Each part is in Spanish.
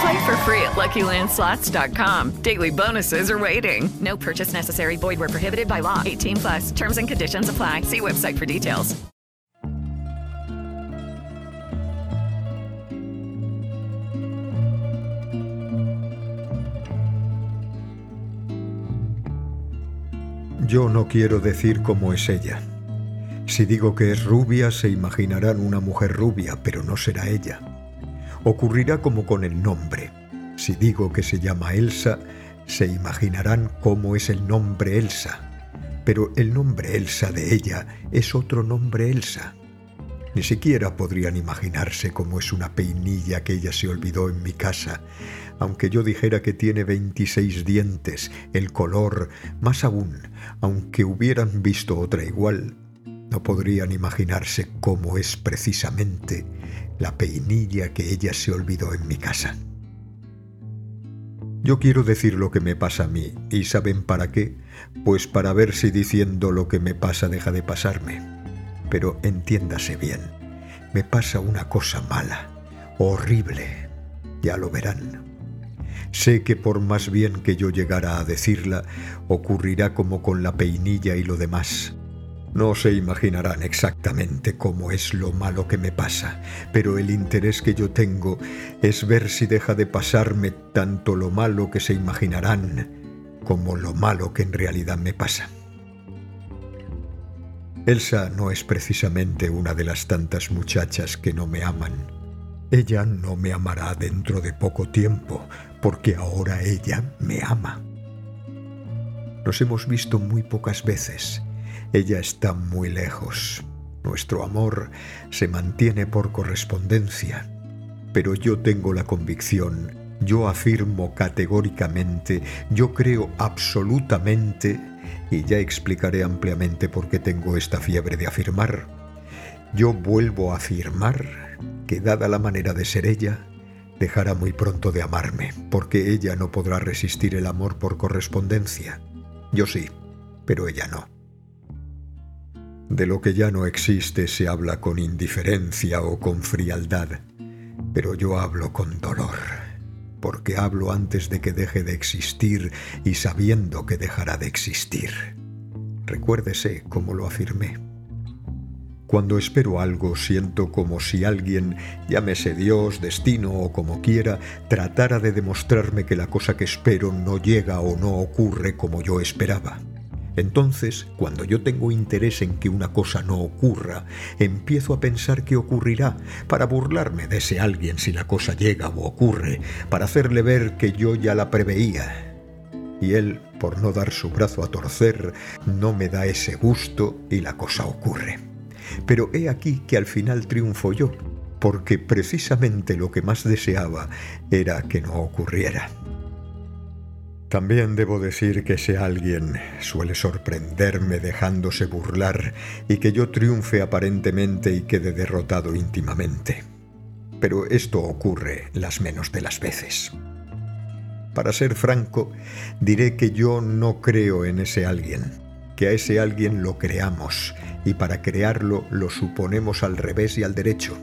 Play for free at LuckyLandSlots.com. Daily bonuses are waiting. No purchase necessary. Void were prohibited by law. 18 plus. Terms and conditions apply. See website for details. Yo no quiero decir cómo es ella. Si digo que es rubia, se imaginarán una mujer rubia, pero no será ella. Ocurrirá como con el nombre. Si digo que se llama Elsa, se imaginarán cómo es el nombre Elsa. Pero el nombre Elsa de ella es otro nombre Elsa. Ni siquiera podrían imaginarse cómo es una peinilla que ella se olvidó en mi casa, aunque yo dijera que tiene 26 dientes, el color, más aún, aunque hubieran visto otra igual, no podrían imaginarse cómo es precisamente la peinilla que ella se olvidó en mi casa. Yo quiero decir lo que me pasa a mí, ¿y saben para qué? Pues para ver si diciendo lo que me pasa deja de pasarme. Pero entiéndase bien, me pasa una cosa mala, horrible, ya lo verán. Sé que por más bien que yo llegara a decirla, ocurrirá como con la peinilla y lo demás. No se imaginarán exactamente cómo es lo malo que me pasa, pero el interés que yo tengo es ver si deja de pasarme tanto lo malo que se imaginarán como lo malo que en realidad me pasa. Elsa no es precisamente una de las tantas muchachas que no me aman. Ella no me amará dentro de poco tiempo, porque ahora ella me ama. Nos hemos visto muy pocas veces. Ella está muy lejos. Nuestro amor se mantiene por correspondencia. Pero yo tengo la convicción, yo afirmo categóricamente, yo creo absolutamente, y ya explicaré ampliamente por qué tengo esta fiebre de afirmar. Yo vuelvo a afirmar que dada la manera de ser ella, dejará muy pronto de amarme, porque ella no podrá resistir el amor por correspondencia. Yo sí, pero ella no. De lo que ya no existe se habla con indiferencia o con frialdad, pero yo hablo con dolor, porque hablo antes de que deje de existir y sabiendo que dejará de existir. Recuérdese cómo lo afirmé. Cuando espero algo siento como si alguien, llámese Dios, destino o como quiera, tratara de demostrarme que la cosa que espero no llega o no ocurre como yo esperaba. Entonces, cuando yo tengo interés en que una cosa no ocurra, empiezo a pensar que ocurrirá, para burlarme de ese alguien si la cosa llega o ocurre, para hacerle ver que yo ya la preveía. Y él, por no dar su brazo a torcer, no me da ese gusto y la cosa ocurre. Pero he aquí que al final triunfo yo, porque precisamente lo que más deseaba era que no ocurriera. También debo decir que ese alguien suele sorprenderme dejándose burlar y que yo triunfe aparentemente y quede derrotado íntimamente. Pero esto ocurre las menos de las veces. Para ser franco, diré que yo no creo en ese alguien, que a ese alguien lo creamos y para crearlo lo suponemos al revés y al derecho.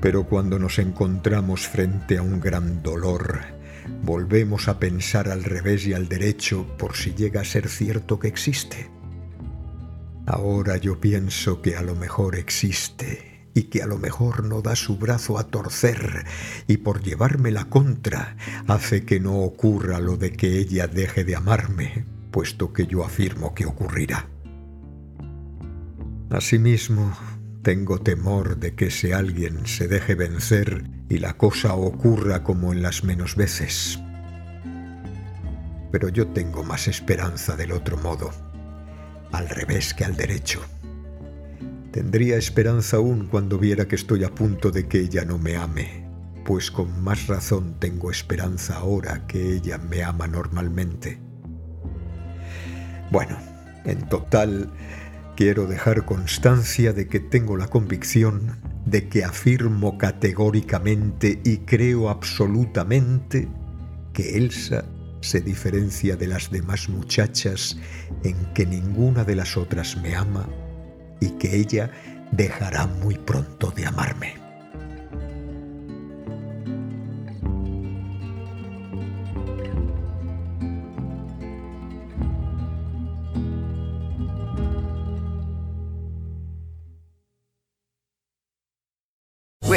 Pero cuando nos encontramos frente a un gran dolor, volvemos a pensar al revés y al derecho por si llega a ser cierto que existe. Ahora yo pienso que a lo mejor existe y que a lo mejor no da su brazo a torcer y por llevarme la contra hace que no ocurra lo de que ella deje de amarme, puesto que yo afirmo que ocurrirá. Asimismo, tengo temor de que ese alguien se deje vencer y la cosa ocurra como en las menos veces. Pero yo tengo más esperanza del otro modo, al revés que al derecho. Tendría esperanza aún cuando viera que estoy a punto de que ella no me ame, pues con más razón tengo esperanza ahora que ella me ama normalmente. Bueno, en total, quiero dejar constancia de que tengo la convicción de que afirmo categóricamente y creo absolutamente que Elsa se diferencia de las demás muchachas en que ninguna de las otras me ama y que ella dejará muy pronto de amarme.